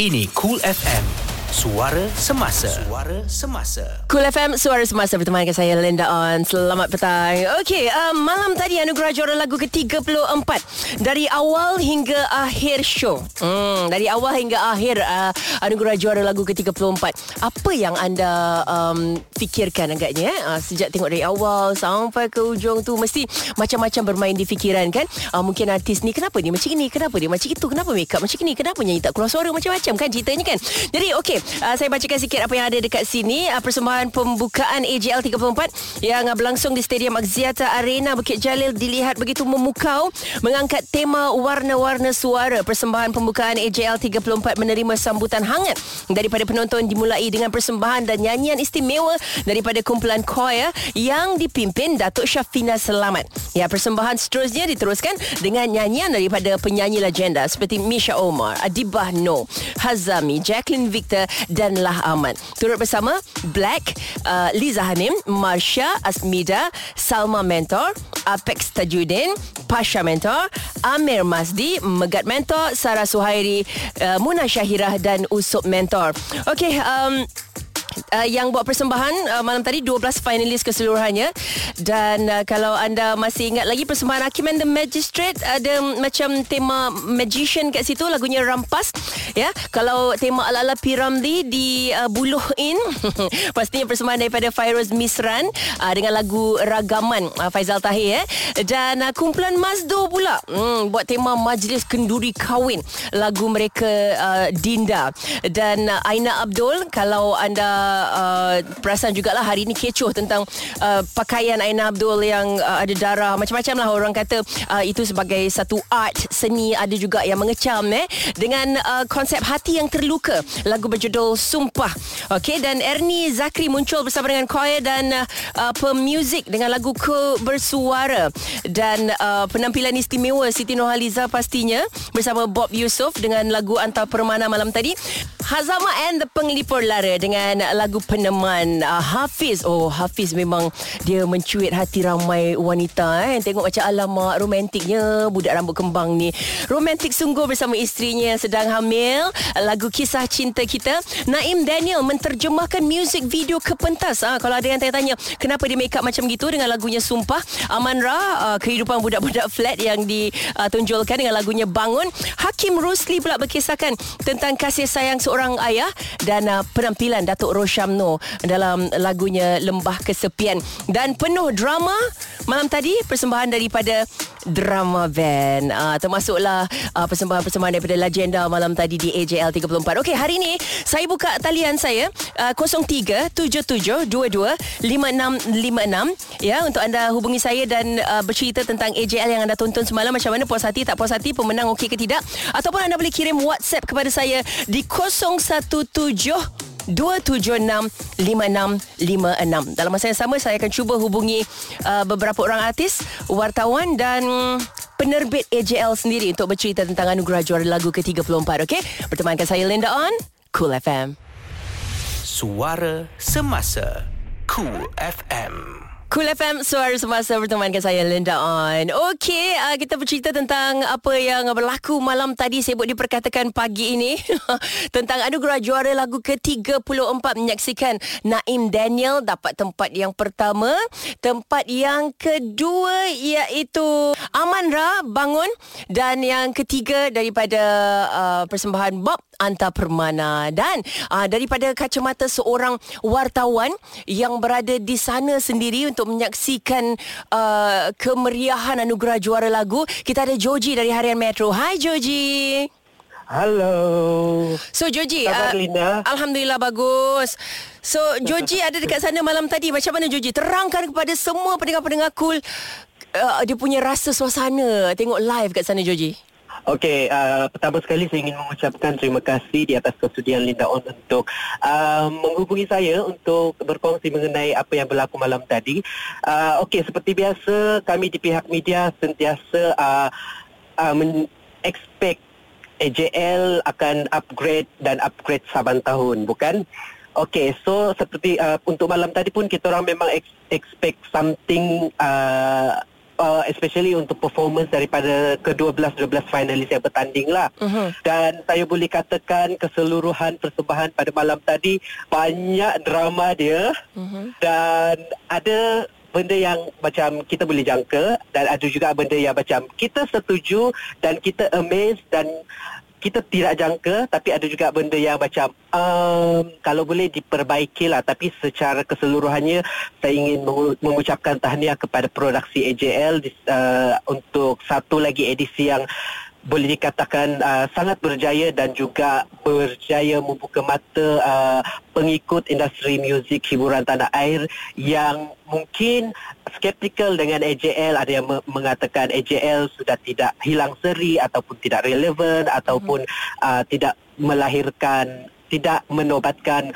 Ini Cool FM. Suara Semasa. Suara Semasa. Cool FM Suara Semasa Berteman dengan saya Linda On. Selamat petang. Okey uh, Malam tadi Anugerah Juara Lagu ke-34 Dari awal hingga akhir show. Hmm, Dari awal hingga akhir uh, Anugerah Juara Lagu ke-34 Apa yang anda um, Fikirkan agaknya uh, Sejak tengok dari awal Sampai ke ujung tu? Mesti Macam-macam bermain di fikiran kan? Uh, Mungkin artis ni Kenapa dia macam ini? Kenapa dia macam itu? Kenapa make up macam ini? Kenapa nyanyi tak keluar suara? Macam-macam kan ceritanya kan? Jadi okey uh, saya bacakan sikit apa yang ada dekat sini. Uh, persembahan pembukaan AJL 34 yang uh, berlangsung di Stadium Axiata Arena Bukit Jalil dilihat begitu memukau mengangkat tema warna-warna suara. Persembahan pembukaan AJL 34 menerima sambutan hangat daripada penonton dimulai dengan persembahan dan nyanyian istimewa daripada kumpulan choir yang dipimpin Datuk Syafina Selamat. Ya persembahan seterusnya diteruskan dengan nyanyian daripada penyanyi legenda seperti Misha Omar Adibah No Hazami Jacqueline Victor dan Lah Ahmad. Turut bersama Black, uh, Liza Hanim, Marsha Asmida, Salma Mentor, Apex Tajuddin, Pasha Mentor, Amir Masdi, Megat Mentor, Sarah Suhairi, uh, Muna Syahirah dan Usop Mentor. Okey, um, uh, yang buat persembahan uh, malam tadi 12 finalis keseluruhannya. Dan uh, kalau anda masih ingat lagi persembahan Hakim and the Magistrate ada macam tema magician kat situ lagunya Rampas ya. Kalau tema ala-ala Piramli di uh, Buluh In pastinya persembahan daripada Fairuz Misran uh, dengan lagu Ragaman uh, Faizal Tahir eh dan uh, kumpulan Mazdo pula hmm, buat tema Majlis Kenduri Kahwin lagu mereka uh, Dinda. Dan uh, Aina Abdul kalau anda uh, perasan jugalah hari ini kecoh tentang uh, pakaian Aina Abdul yang uh, ada darah. Macam-macam lah orang kata uh, itu sebagai satu art seni. Ada juga yang mengecam eh. Dengan uh, konsep hati yang terluka. Lagu berjudul Sumpah. Okey dan Ernie Zakri muncul bersama dengan choir dan uh, pemuzik dengan lagu Ku Bersuara dan uh, penampilan istimewa Siti Nurhaliza pastinya bersama Bob Yusof dengan lagu Antar Permana malam tadi. Hazama and the Penglipur Lara dengan lagu peneman uh, Hafiz. Oh, Hafiz memang dia mencuit hati ramai wanita eh. Tengok macam alamak romantiknya budak rambut kembang ni. Romantik sungguh bersama isterinya yang sedang hamil. Lagu kisah cinta kita. Naim Daniel menterjemahkan music video ke pentas. Ah, kalau ada yang tanya-tanya kenapa dia make up macam gitu dengan lagunya Sumpah. Aman Ra, uh, kehidupan budak-budak flat yang ditunjulkan dengan lagunya Bangun. Hakim Rusli pula berkisahkan tentang kasih sayang seorang ayah dan uh, penampilan Datuk Roshamno dalam lagunya Lembah Kesepian. Dan penuh drama malam tadi persembahan daripada drama band uh, termasuklah uh, persembahan-persembahan daripada legenda malam tadi di AJL 34 Okey hari ini saya buka talian saya uh, 0377225656 ya untuk anda hubungi saya dan uh, bercerita tentang AJL yang anda tonton semalam macam mana puas hati tak puas hati pemenang okey ke tidak. Ataupun anda boleh kirim WhatsApp kepada saya di 017 276-5656 Dalam masa yang sama Saya akan cuba hubungi uh, Beberapa orang artis Wartawan dan Penerbit AJL sendiri Untuk bercerita tentang Anugerah Juara Lagu ke-34 Okay Bertemankan saya Linda On Cool FM Suara Semasa Cool FM Cool FM Suara Semasa berteman dengan saya Linda On. Okey uh, Kita bercerita tentang Apa yang berlaku malam tadi Sibuk diperkatakan pagi ini. Tentang anugerah juara lagu ke-34 Menyaksikan Naim Daniel Dapat tempat yang pertama. Tempat yang kedua Iaitu Aman Ra Bangun. Dan yang ketiga Daripada uh, Persembahan Bob Anta Permana Dan uh, Daripada kacamata seorang wartawan Yang berada di sana sendiri Untuk menyaksikan uh, kemeriahan anugerah juara lagu. Kita ada Joji dari Harian Metro. Hai Joji. Halo. So Joji, uh, Alhamdulillah bagus. So Joji ada dekat sana malam tadi. Macam mana Joji? Terangkan kepada semua pendengar-pendengar cool uh, dia punya rasa suasana tengok live kat sana Joji. Okey, uh, pertama sekali saya ingin mengucapkan terima kasih di atas kesudian Linda On untuk uh, menghubungi saya untuk berkongsi mengenai apa yang berlaku malam tadi. Uh, Okey, seperti biasa kami di pihak media sentiasa uh, uh, expect AJL akan upgrade dan upgrade saban tahun, bukan? Okey, so seperti uh, untuk malam tadi pun kita orang memang expect something uh, uh, especially untuk performance daripada ke-12 12 finalis yang bertanding lah. Uh-huh. Dan saya boleh katakan keseluruhan persembahan pada malam tadi banyak drama dia uh-huh. dan ada benda yang macam kita boleh jangka dan ada juga benda yang macam kita setuju dan kita amazed dan kita tidak jangka tapi ada juga benda yang macam um, kalau boleh diperbaiki lah. Tapi secara keseluruhannya saya ingin mengucapkan tahniah kepada produksi AJL uh, untuk satu lagi edisi yang boleh dikatakan uh, sangat berjaya dan juga berjaya membuka mata uh, pengikut industri muzik hiburan tanah air yang mungkin skeptikal dengan AJL ada yang mengatakan AJL sudah tidak hilang seri ataupun tidak relevan ataupun mm-hmm. uh, tidak melahirkan tidak menobatkan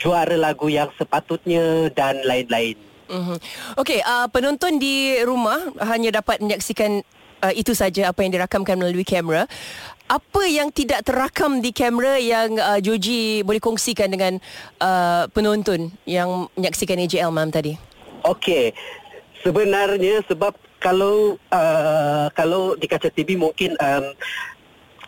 juara lagu yang sepatutnya dan lain-lain. Mm-hmm. Okey, uh, penonton di rumah hanya dapat menyaksikan uh, itu saja apa yang dirakamkan melalui kamera. Apa yang tidak terakam di kamera yang uh, Joji boleh kongsikan dengan uh, penonton yang menyaksikan AJL malam tadi? Okey. Sebenarnya sebab kalau uh, kalau di kaca TV mungkin um,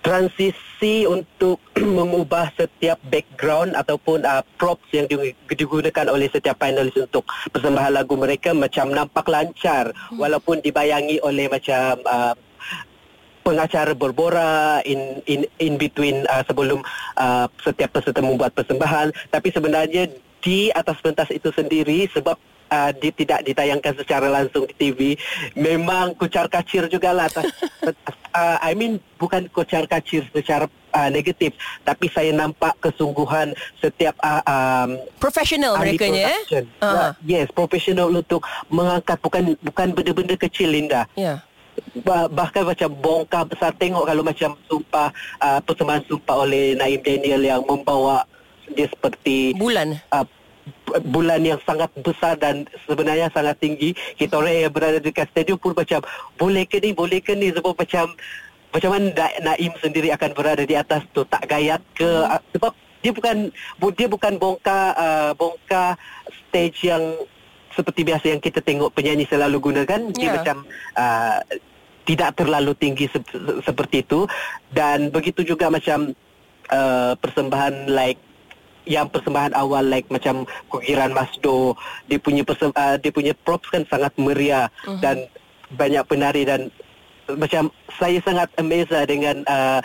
transisi untuk mengubah setiap background ataupun uh, props yang digunakan oleh setiap panelis untuk persembahan lagu mereka macam nampak lancar hmm. walaupun dibayangi oleh macam uh, pengacara berbora in in in between uh, sebelum uh, setiap peserta membuat persembahan tapi sebenarnya di atas pentas itu sendiri sebab uh, tidak ditayangkan secara langsung di TV memang kucar kacir jugalah. Atas uh, I mean bukan kocar kacir secara uh, negatif. Tapi saya nampak kesungguhan setiap uh, um, profesional mereka ya uh-huh. yes profesional untuk mengangkat. Bukan bukan benda-benda kecil Linda. Ya. Yeah. bahkan macam bongkar besar tengok kalau macam sumpah uh, persembahan sumpah oleh Naim Daniel yang membawa dia seperti bulan. uh, bulan yang sangat besar dan sebenarnya sangat tinggi. Kita orang yang berada dekat stadium pun macam boleh ke ni boleh ke ni? Sebab macam macam mana Naim sendiri akan berada di atas tu? Tak gayat ke? Hmm. sebab dia bukan dia bukan bongkar uh, bongkar stage yang seperti biasa yang kita tengok penyanyi selalu gunakan. Dia yeah. macam uh, tidak terlalu tinggi se- seperti itu. Dan begitu juga macam uh, persembahan like yang persembahan awal like macam kukiran Masdo dia punya uh, dia punya props kan sangat meriah uh-huh. dan banyak penari dan macam saya sangat amazed lah dengan uh,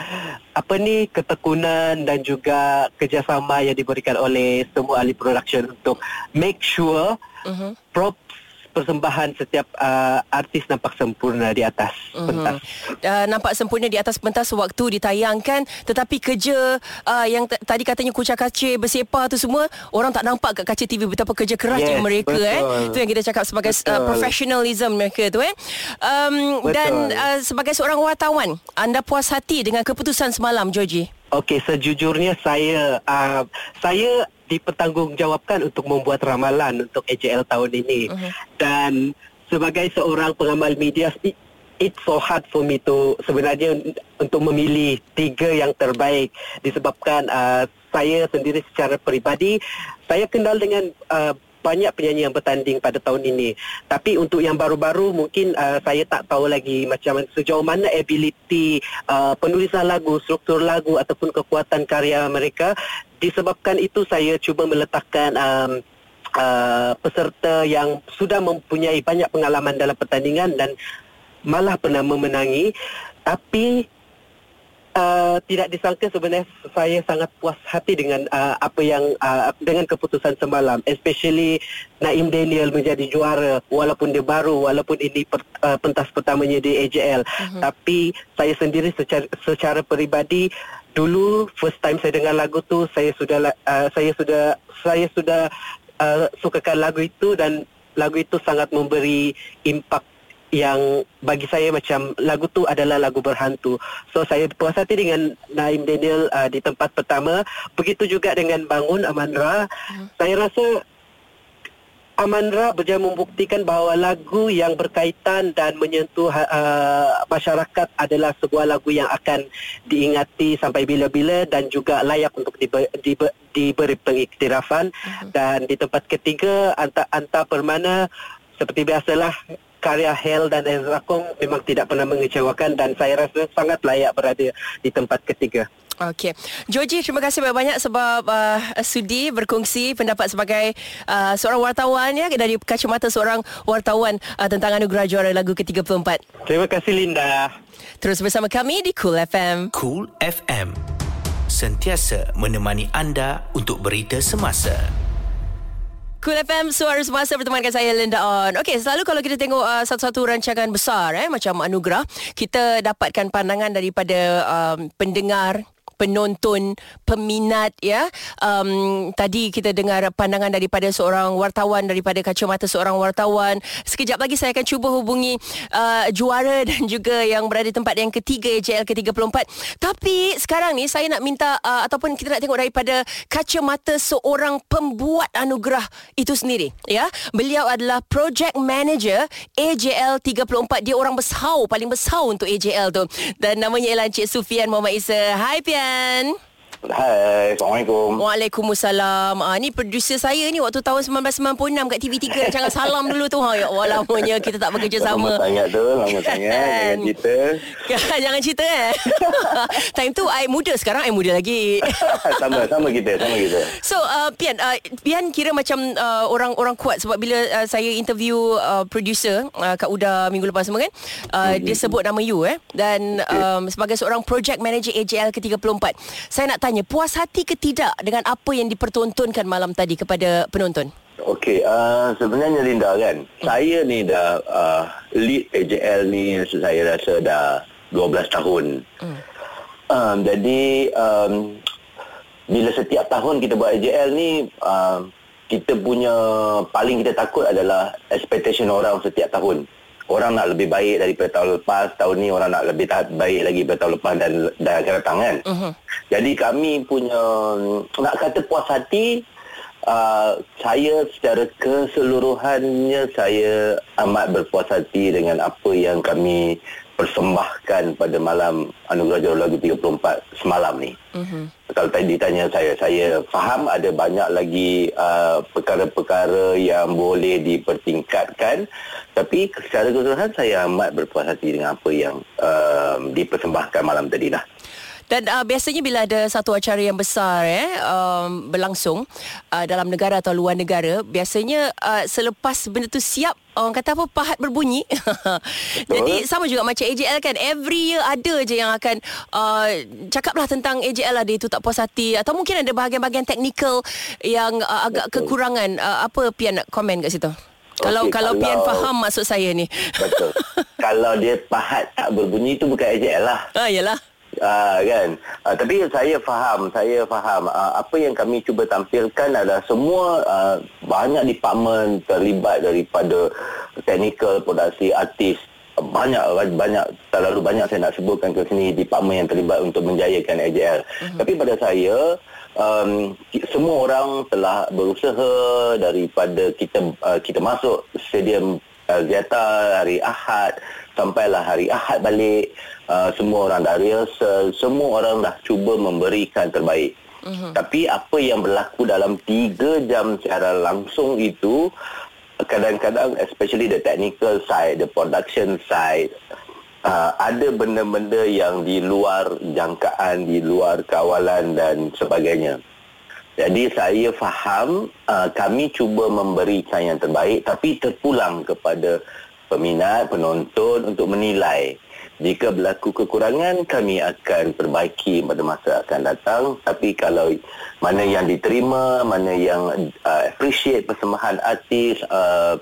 apa ni ketekunan dan juga kerjasama yang diberikan oleh semua ahli production untuk make sure uh-huh. props persembahan setiap uh, artis nampak sempurna di atas uh-huh. pentas. Uh, nampak sempurna di atas pentas waktu ditayangkan tetapi kerja uh, yang t- tadi katanya kucak kacir bersepa tu semua orang tak nampak kat kaca TV betapa kerja kerasnya yes, mereka eh. Itu yang kita cakap sebagai uh, professionalism mereka tu eh. Um, dan uh, sebagai seorang wartawan anda puas hati dengan keputusan semalam Joji? Okey, sejujurnya saya uh, saya dipertanggungjawabkan untuk membuat ramalan untuk AJL tahun ini. Uh-huh. Dan sebagai seorang pengamal media, it, it's so hard for me to sebenarnya untuk memilih tiga yang terbaik disebabkan uh, saya sendiri secara peribadi saya kenal dengan uh, banyak penyanyi yang bertanding pada tahun ini. Tapi untuk yang baru-baru mungkin uh, saya tak tahu lagi macam sejauh mana ability uh, penulisan lagu, struktur lagu ataupun kekuatan karya mereka. Disebabkan itu saya cuba meletakkan um, uh, peserta yang sudah mempunyai banyak pengalaman dalam pertandingan dan malah pernah memenangi. Tapi Uh, tidak disangka sebenarnya saya sangat puas hati dengan uh, apa yang uh, dengan keputusan semalam especially Naim Daniel menjadi juara walaupun dia baru walaupun ini per, uh, pentas pertamanya di AJL uh-huh. Mhm. tapi saya sendiri secara secara peribadi dulu first time saya dengar lagu tu saya sudah uh, saya sudah saya sudah uh, sukakan lagu itu dan lagu itu sangat memberi impak yang bagi saya macam lagu tu adalah lagu berhantu. So saya puas hati dengan Naim Daniel uh, di tempat pertama. Begitu juga dengan Bangun Amandra. Hmm. Saya rasa Amandra berjaya membuktikan bahawa lagu yang berkaitan dan menyentuh uh, masyarakat adalah sebuah lagu yang akan diingati sampai bila-bila dan juga layak untuk dibe- dibe- diberi pengiktirafan. Hmm. Dan di tempat ketiga, Anta, Anta Permana seperti biasalah karya Hel dan Ezra Kong memang tidak pernah mengecewakan dan saya rasa sangat layak berada di tempat ketiga. Okey. Joji, terima kasih banyak-banyak sebab uh, sudi berkongsi pendapat sebagai uh, seorang wartawan ya dari kacamata seorang wartawan uh, tentang anugerah juara lagu ke-34. Terima kasih Linda. Terus bersama kami di Cool FM. Cool FM. Sentiasa menemani anda untuk berita semasa. Cool FM Suara Semasa bertemankan saya Linda On. Okey, selalu kalau kita tengok uh, satu-satu rancangan besar eh macam anugerah, kita dapatkan pandangan daripada um, pendengar penonton, peminat ya. Um, tadi kita dengar pandangan daripada seorang wartawan daripada kacamata seorang wartawan. Sekejap lagi saya akan cuba hubungi uh, juara dan juga yang berada di tempat yang ketiga AJL ke-34. Tapi sekarang ni saya nak minta uh, ataupun kita nak tengok daripada kacamata seorang pembuat anugerah itu sendiri ya. Beliau adalah project manager AJL 34. Dia orang besar paling besar untuk AJL tu. Dan namanya ialah Encik Sufian Muhammad Isa. Hai Pian. And. Hai, Assalamualaikum. Waalaikumsalam. Ah ni producer saya ni waktu tahun 1996 kat TV3 jangan salam dulu tu. Ha ya Allah lamanya kita tak bekerja sama. Lama sangat tu, lama sangat jangan cerita. jangan cerita eh. Time tu I muda sekarang I muda lagi. sama sama kita, sama kita. So uh, Pian uh, Pian kira macam uh, orang-orang kuat sebab bila uh, saya interview uh, producer uh, kat Uda minggu lepas semua kan uh, mm-hmm. dia sebut nama you eh dan um, sebagai seorang project manager AJL ke-34. Saya nak tanya puas hati ke tidak dengan apa yang dipertontonkan malam tadi kepada penonton? Okey, uh, sebenarnya Linda kan, hmm. saya ni dah uh, lead AJL ni saya rasa dah 12 tahun. Hmm. Um, jadi um, bila setiap tahun kita buat AJL ni uh, kita punya paling kita takut adalah expectation orang setiap tahun orang nak lebih baik daripada tahun lepas tahun ni orang nak lebih baik lagi daripada tahun lepas dan dan akan datang kan uh-huh. jadi kami punya nak kata puas hati uh, saya secara keseluruhannya saya amat berpuas hati dengan apa yang kami persembahkan pada malam Anugerah Juara Lagu 34 semalam ni. Uh-huh. Kalau tadi ditanya saya, saya faham ada banyak lagi uh, perkara-perkara yang boleh dipertingkatkan tapi secara keseluruhan saya amat berpuas hati dengan apa yang uh, dipersembahkan malam tadi lah. Dan uh, biasanya bila ada satu acara yang besar eh um, berlangsung uh, dalam negara atau luar negara, biasanya uh, selepas benda tu siap orang kata apa pahat berbunyi. Jadi sama juga macam AJL kan every year ada je yang akan uh, cakaplah tentang AJL ada itu tak puas hati atau mungkin ada bahagian-bahagian teknikal yang uh, agak Betul. kekurangan. Uh, apa Pian nak komen kat situ? Kalau okay, kalau, kalau Pian faham maksud saya ni. Betul. kalau dia pahat tak berbunyi itu bukan AJL lah. Ah yalah. Uh, kan? Uh, tapi saya faham saya faham. Uh, apa yang kami cuba tampilkan adalah semua uh, banyak department terlibat daripada technical produksi artis. Banyak banyak terlalu banyak saya nak sebutkan ke sini department yang terlibat untuk menjayakan AJL uh-huh. tapi pada saya um, semua orang telah berusaha daripada kita uh, kita masuk stadium uh, Zeta hari Ahad sampailah hari Ahad balik uh, semua orang dah rehearsal semua orang dah cuba memberikan terbaik uh-huh. tapi apa yang berlaku dalam 3 jam secara langsung itu kadang-kadang especially the technical side the production side uh, ada benda-benda yang di luar jangkaan di luar kawalan dan sebagainya jadi saya faham uh, kami cuba memberikan yang terbaik tapi terpulang kepada peminat, penonton untuk menilai. Jika berlaku kekurangan, kami akan perbaiki pada masa akan datang. Tapi kalau mana yang diterima, mana yang uh, appreciate persembahan artis, uh,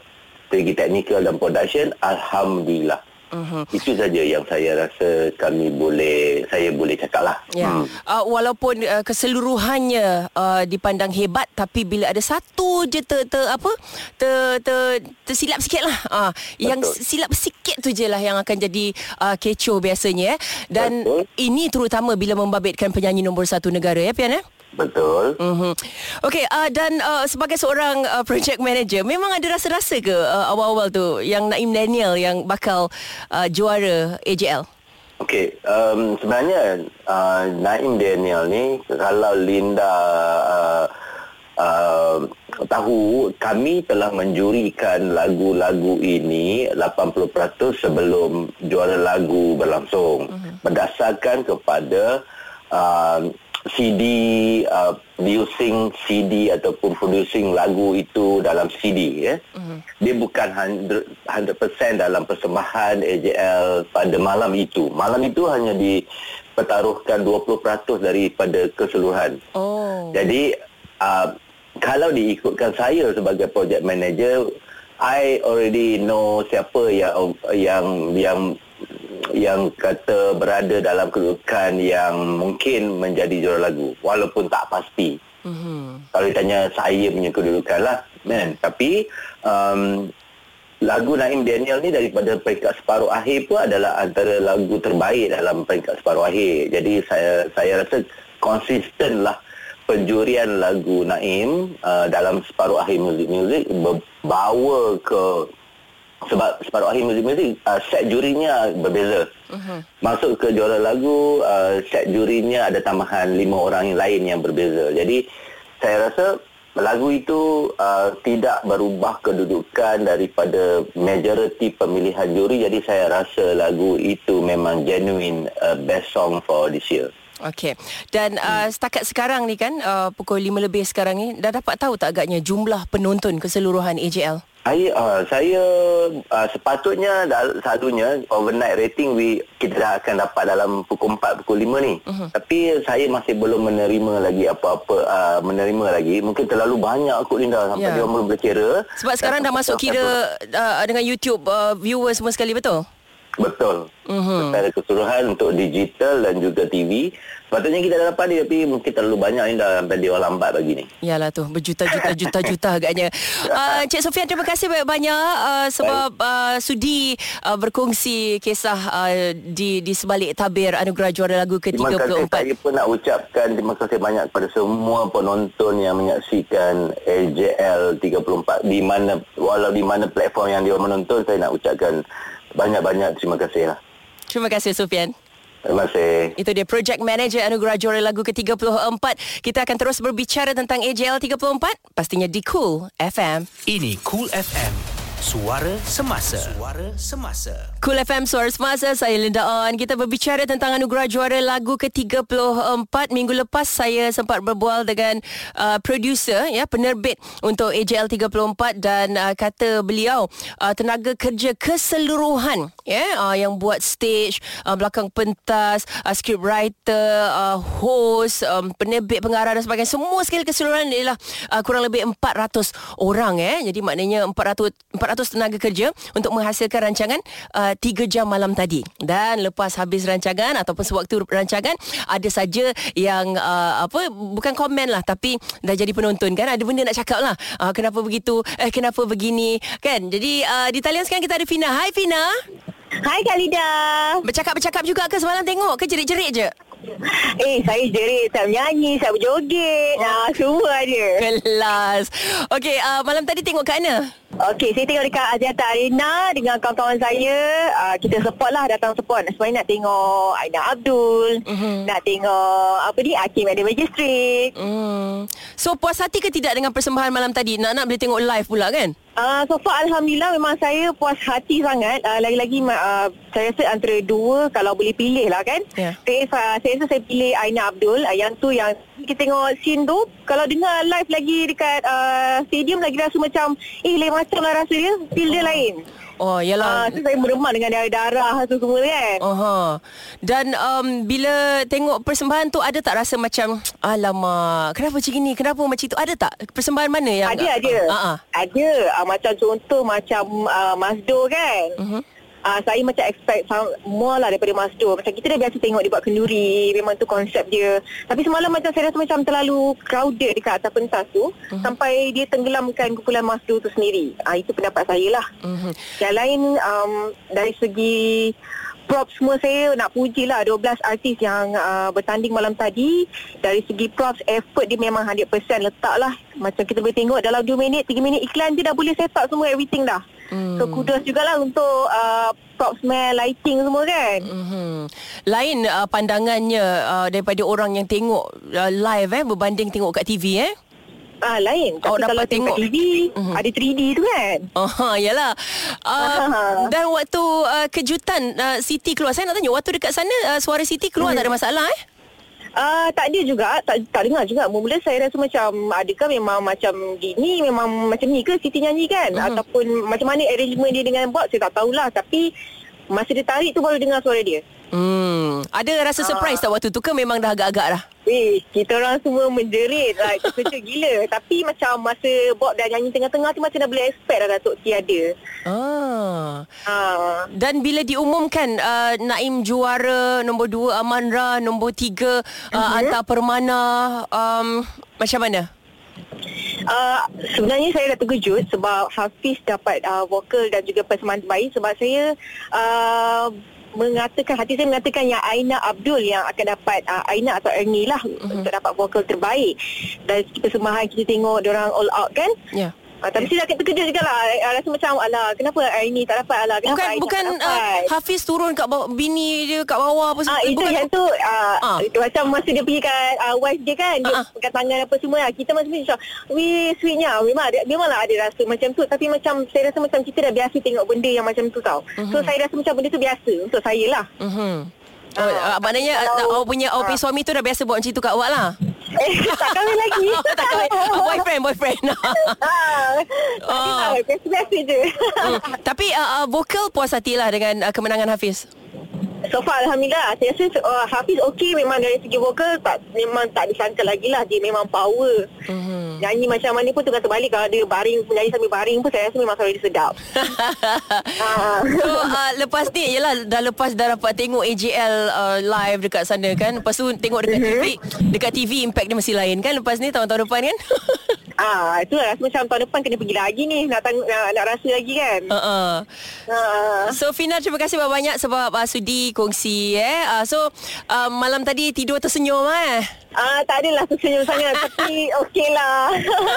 segi teknikal dan production, Alhamdulillah. Uh-huh. Itu saja yang saya rasa kami boleh saya boleh cakap lah. Ya. Hmm. Uh, walaupun uh, keseluruhannya uh, dipandang hebat, tapi bila ada satu je ter, ter apa ter, ter, tersilap sikit lah. Uh, yang silap sikit tu je lah yang akan jadi uh, kecoh biasanya. Eh. Dan Betul. ini terutama bila membabitkan penyanyi nombor satu negara ya Pian eh? Betul. Mm-hmm. Okey, uh, dan uh, sebagai seorang uh, project manager, memang ada rasa-rasa ke uh, awal-awal tu yang Naim Daniel yang bakal uh, juara AJL? Okey, um, sebenarnya uh, Naim Daniel ni kalau Linda uh, uh, tahu kami telah menjurikan lagu-lagu ini 80% sebelum juara lagu berlangsung uh-huh. berdasarkan kepada uh, CD uh, producing CD ataupun producing lagu itu dalam CD ya. Uh-huh. Dia bukan 100%, 100% dalam persembahan AJL pada malam itu. Malam itu hanya dipertaruhkan 20% daripada keseluruhan. Oh. Jadi uh, kalau diikutkan saya sebagai project manager I already know siapa yang yang yang yang kata berada dalam kedudukan yang mungkin menjadi juara lagu walaupun tak pasti. Mm-hmm. Kalau ditanya saya punya kedudukan lah man. Tapi um, lagu Naim Daniel ni daripada peringkat separuh akhir pun adalah antara lagu terbaik dalam peringkat separuh akhir. Jadi saya saya rasa konsisten lah penjurian lagu Naim uh, dalam separuh akhir muzik-muzik bawa ke sebab separuh akhir muzik-muzik uh, set jurinya berbeza. Uh-huh. Masuk ke juara lagu uh, set jurinya ada tambahan lima orang yang lain yang berbeza. Jadi saya rasa lagu itu uh, tidak berubah kedudukan daripada majoriti pemilihan juri jadi saya rasa lagu itu memang genuine uh, best song for this year. Okey. Dan uh, setakat sekarang ni kan uh, pukul 5 lebih sekarang ni dah dapat tahu tak agaknya jumlah penonton keseluruhan AJL? Saya uh, saya uh, sepatutnya satunya overnight rating we kita dah akan dapat dalam pukul 4 pukul 5 ni. Uh-huh. Tapi saya masih belum menerima lagi apa-apa uh, menerima lagi. Mungkin terlalu banyak kot Linda sampai yeah. dia belum berkira. Sebab sekarang dah masuk kira uh, dengan YouTube uh, viewers semua sekali betul? Betul. Uh-huh. Secara keseluruhan untuk digital dan juga TV. Sepatutnya kita dah dapat dia tapi mungkin terlalu banyak ni dah sampai dia lambat bagi ni. Yalah tu berjuta-juta-juta-juta agaknya. Uh, Cik Sofian terima kasih banyak-banyak uh, sebab uh, sudi uh, berkongsi kisah uh, di di sebalik tabir anugerah juara lagu ke-34. Terima kasih saya pun nak ucapkan terima kasih banyak kepada semua penonton yang menyaksikan AJL 34 di mana walau di mana platform yang dia menonton saya nak ucapkan banyak-banyak terima kasih lah. Terima kasih Sufian. Terima kasih. Itu dia Project Manager Anugerah Juara Lagu ke-34. Kita akan terus berbicara tentang AJL 34. Pastinya di Cool FM. Ini Cool FM. Suara Semasa. Suara Semasa. Cool FM Suara Semasa. Saya Linda On. Kita berbicara tentang Anugerah Juara Lagu ke-34 Minggu lepas saya sempat berbual dengan uh, Producer ya Penerbit untuk AJL 34 Dan uh, kata beliau uh, Tenaga kerja keseluruhan ya uh, Yang buat stage uh, Belakang pentas uh, Script writer uh, Host um, Penerbit pengarah dan sebagainya. Semua sekali keseluruhan ialah uh, Kurang lebih 400 orang ya. Jadi maknanya 400 400 tenaga kerja untuk menghasilkan rancangan uh, 3 jam malam tadi. Dan lepas habis rancangan ataupun sewaktu rancangan ada saja yang uh, apa bukan komen lah tapi dah jadi penonton kan ada benda nak cakap lah. Uh, kenapa begitu? Eh kenapa begini? Kan? Jadi uh, di talian sekarang kita ada Fina. Hai Fina. Hai Khalida. Bercakap-bercakap juga ke semalam tengok ke jerit-jerit je? Eh, saya jerit, saya menyanyi, saya berjoget. Oh. Nah, semua ada. Kelas. Okey, uh, malam tadi tengok kat mana? Okey, saya tengok dekat Aziata Arena dengan kawan-kawan saya. Uh, kita support lah, datang support. Sebenarnya nak tengok Aina Abdul. Uh-huh. Nak tengok, apa ni, Hakim ada Magistrate. Uh. So, puas hati ke tidak dengan persembahan malam tadi? Nak-nak boleh tengok live pula kan? Uh, so far Alhamdulillah memang saya puas hati sangat uh, Lagi-lagi uh, saya rasa antara dua kalau boleh pilih lah kan yeah. saya, uh, saya rasa saya pilih Aina Abdul uh, Yang tu yang kita tengok scene tu Kalau dengar live lagi dekat uh, stadium lagi rasa macam Eh lain macam lah rasa dia, feel dia lain Oh, yalah. Ah, uh, saya meremah dengan darah-darah tu semua kan. Uh-huh. Dan um, bila tengok persembahan tu ada tak rasa macam alamak, kenapa macam ni? Kenapa macam tu? Ada tak persembahan mana yang Ada, ada. Uh-huh. Ada. Uh, macam contoh macam uh, Masdo kan. Uh-huh uh, saya macam expect more lah daripada Masdo. Macam kita dah biasa tengok dia buat kenduri, memang tu konsep dia. Tapi semalam macam saya rasa macam terlalu crowded dekat atas pentas tu uh-huh. sampai dia tenggelamkan kumpulan Masdo tu sendiri. Uh, itu pendapat saya lah. Uh-huh. Yang lain um, dari segi prop semua saya nak puji lah 12 artis yang uh, bertanding malam tadi dari segi props effort dia memang 100% letak lah macam kita boleh tengok dalam 2 minit 3 minit iklan dia dah boleh set up semua everything dah Hmm. So kudos jugalah untuk uh, props man, lighting semua kan. Hmm. Lain uh, pandangannya uh, daripada orang yang tengok uh, live eh berbanding tengok kat TV eh. Ah lain. Tapi Oh, kalau tengok tengok. TV, Mhm. ada 3D tu kan. Oh, yalah. Uh, dan waktu uh, kejutan uh, Siti keluar, saya nak tanya, waktu dekat sana uh, suara Siti keluar Hmm. tak ada masalah eh? Ah tak ada juga, tak tak dengar juga. Mula saya rasa macam adakah memang macam gini, memang macam ni ke Siti nyanyi kan? Mhm. Ataupun macam mana arrangement dia dengan bot saya tak tahulah. Tapi masa dia tarik tu baru dengar suara dia. Hmm, ada rasa surprise tak waktu tu ke memang dah agak-agak dah? Eh, kita orang semua menjerit lah. Kecil gila. Tapi macam masa Bob dah nyanyi tengah-tengah tu macam dah boleh expect dah Datuk T ada. Ah. Ha. Dan bila diumumkan uh, Naim juara nombor dua Amanra nombor tiga uh, Mhm. Anta Permana um, macam mana? Uh, sebenarnya saya dah terkejut sebab Hafiz dapat uh, vokal dan juga persembahan terbaik sebab saya uh, mengatakan hati saya mengatakan yang Aina Abdul yang akan dapat uh, Aina atau Ernie lah uh-huh. untuk dapat vokal terbaik dan persembahan kita tengok orang all out kan Ya. Uh, tapi saya dah terkejut juga lah uh, rasa macam alah kenapa Ernie tak dapat alah kenapa Bukan bukan tak uh, dapat Hafiz turun kat bawah, bini dia kat bawah apa Ah semua. itu bukan yang tu ah, Ah. itu macam masa dia pergi kat uh, wife dia kan dia Ah, ah. pegang tangan apa semua lah. kita macam macam weh sweetnya memang ada memanglah ada rasa macam tu tapi macam saya rasa macam kita dah biasa tengok benda yang macam tu tau Mhm. so saya rasa macam benda tu biasa untuk saya lah Mhm. Oh, Ah, uh, maknanya uh, kalau- awak punya awak punya ah. suami tu dah biasa buat macam tu kat awak lah. eh tak kahwin lagi Oh, tak kahwin. Oh, boyfriend, boyfriend. ah, tapi Oh. tak biasa-biasa je hmm. Tapi uh, uh, vokal puas hati lah dengan uh, kemenangan Hafiz. So far Alhamdulillah Saya rasa uh, Hafiz okey Memang dari segi vokal tak Memang tak disangka lagi lah Dia memang power Mhm. Nyanyi macam mana pun Tukar terbalik Kalau dia baring Nyanyi sambil baring pun Saya rasa memang suara dia sedap Ah. so uh, lepas ni Yelah dah lepas dah dapat tengok AJL uh, live dekat sana kan Lepas tu tengok dekat Mhm. TV Dekat TV impact dia masih lain kan Lepas ni tahun-tahun depan kan Ah, itulah rasa macam tahun depan kena pergi lagi ni nak tang- nak, nak rasa lagi kan. uh-uh. Ah. So Fina terima kasih banyak-banyak Sebab uh, sudi kongsi eh uh, So uh, malam tadi tidur tersenyum eh Ah, tak adalah tersenyum sangat tapi okey lah.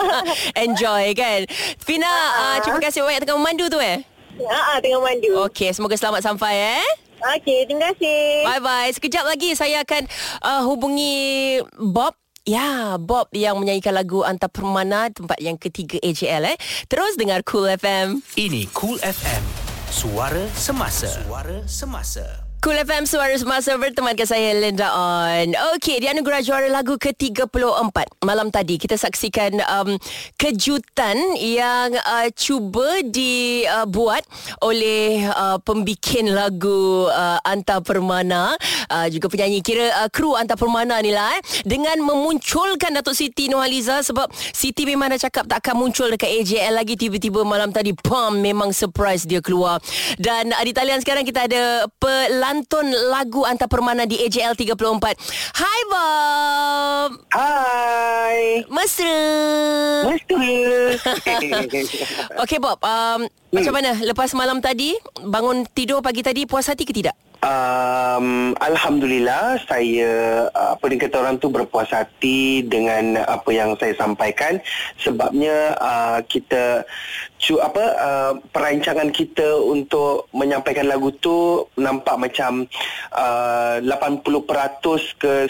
Enjoy kan Fina uh, terima kasih banyak tengah memandu tu eh ah, ah, tengah mandu. Okey semoga selamat sampai eh Okey, terima kasih. Bye bye. Sekejap lagi saya akan uh, hubungi Bob. Ya, Bob yang menyanyikan lagu Anta Permana tempat yang ketiga AJL eh. Terus dengar Cool FM. Ini Cool FM. Suara semasa. Suara semasa. Cool FM Suara Semasa bertemankan saya Linda On. Okey, dianugerah juara lagu ke-34. Malam tadi kita saksikan um, kejutan yang uh, cuba dibuat uh, oleh uh, pembikin lagu uh, Anta Permana uh, juga penyanyi kira uh, kru Anta Permana ni lah eh dengan memunculkan Datuk Siti Nurhaliza sebab Siti memang dah cakap tak akan muncul dekat AJL lagi tiba-tiba malam tadi pam memang surprise dia keluar. Dan uh, di talian sekarang kita ada pelantun lagu Anta Permana di AJL 34. Hai Bob. Hai. Mesra. Okey Bob, um, hmm. macam mana lepas malam tadi bangun tidur pagi tadi puas hati ke tidak? Um, Alhamdulillah saya uh, apa dia kata orang tu berpuas hati dengan apa yang saya sampaikan. Sebabnya uh, kita cu, apa uh, perancangan kita untuk menyampaikan lagu tu nampak macam uh, 80% ke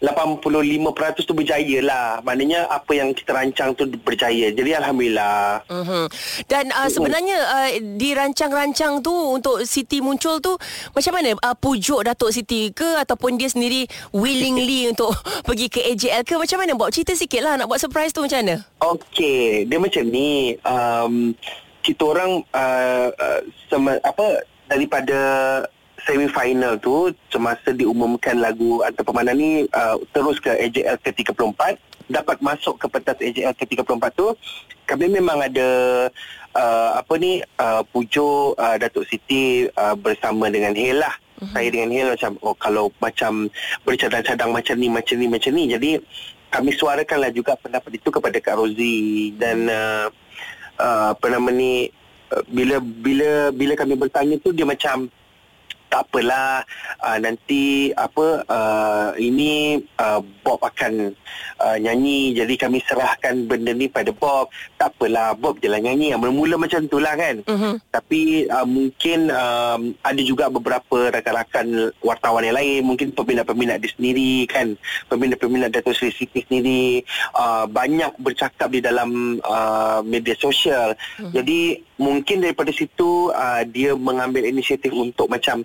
85% tu berjaya lah maknanya apa yang kita rancang tu berjaya jadi Alhamdulillah Mm-hmm. Dan uh, sebenarnya uh, dirancang-rancang tu untuk Siti muncul tu macam mana? Uh, pujuk Datuk Siti ke ataupun dia sendiri willingly untuk pergi ke AJL ke macam mana? Bob cerita sikit lah nak buat surprise tu macam mana? Okey, dia macam ni. Um, kita orang uh, uh, sema, apa daripada semi final tu semasa diumumkan lagu Anta Pemana ni uh, terus ke AJL ke-34 dapat masuk ke pentas AJL ke-34 tu kami memang ada uh, apa ni uh, pujuk uh, Datuk Siti uh, bersama dengan Hel lah. Uh-huh. saya dengan Hel macam oh kalau macam bercadang-cadang macam ni macam ni macam ni. Jadi kami suarakanlah juga pendapat itu kepada Kak Rozi. Dan uh, uh, apa nama ni uh, bila bila bila kami bertanya tu dia macam tak apalah uh, nanti apa uh, ini uh, Bob akan uh, nyanyi. Jadi kami serahkan benda ni pada Bob. Tak apalah Bob je lah nyanyi. Mula-mula macam tu lah kan. Mhm. tapi uh, mungkin um, ada juga beberapa rakan-rakan wartawan yang lain. Mungkin peminat-peminat dia sendiri kan. Peminat-peminat Dato' Sri Siti sendiri. Uh, banyak bercakap di dalam uh, media sosial. Mhm. jadi mungkin daripada situ uh, dia mengambil inisiatif untuk macam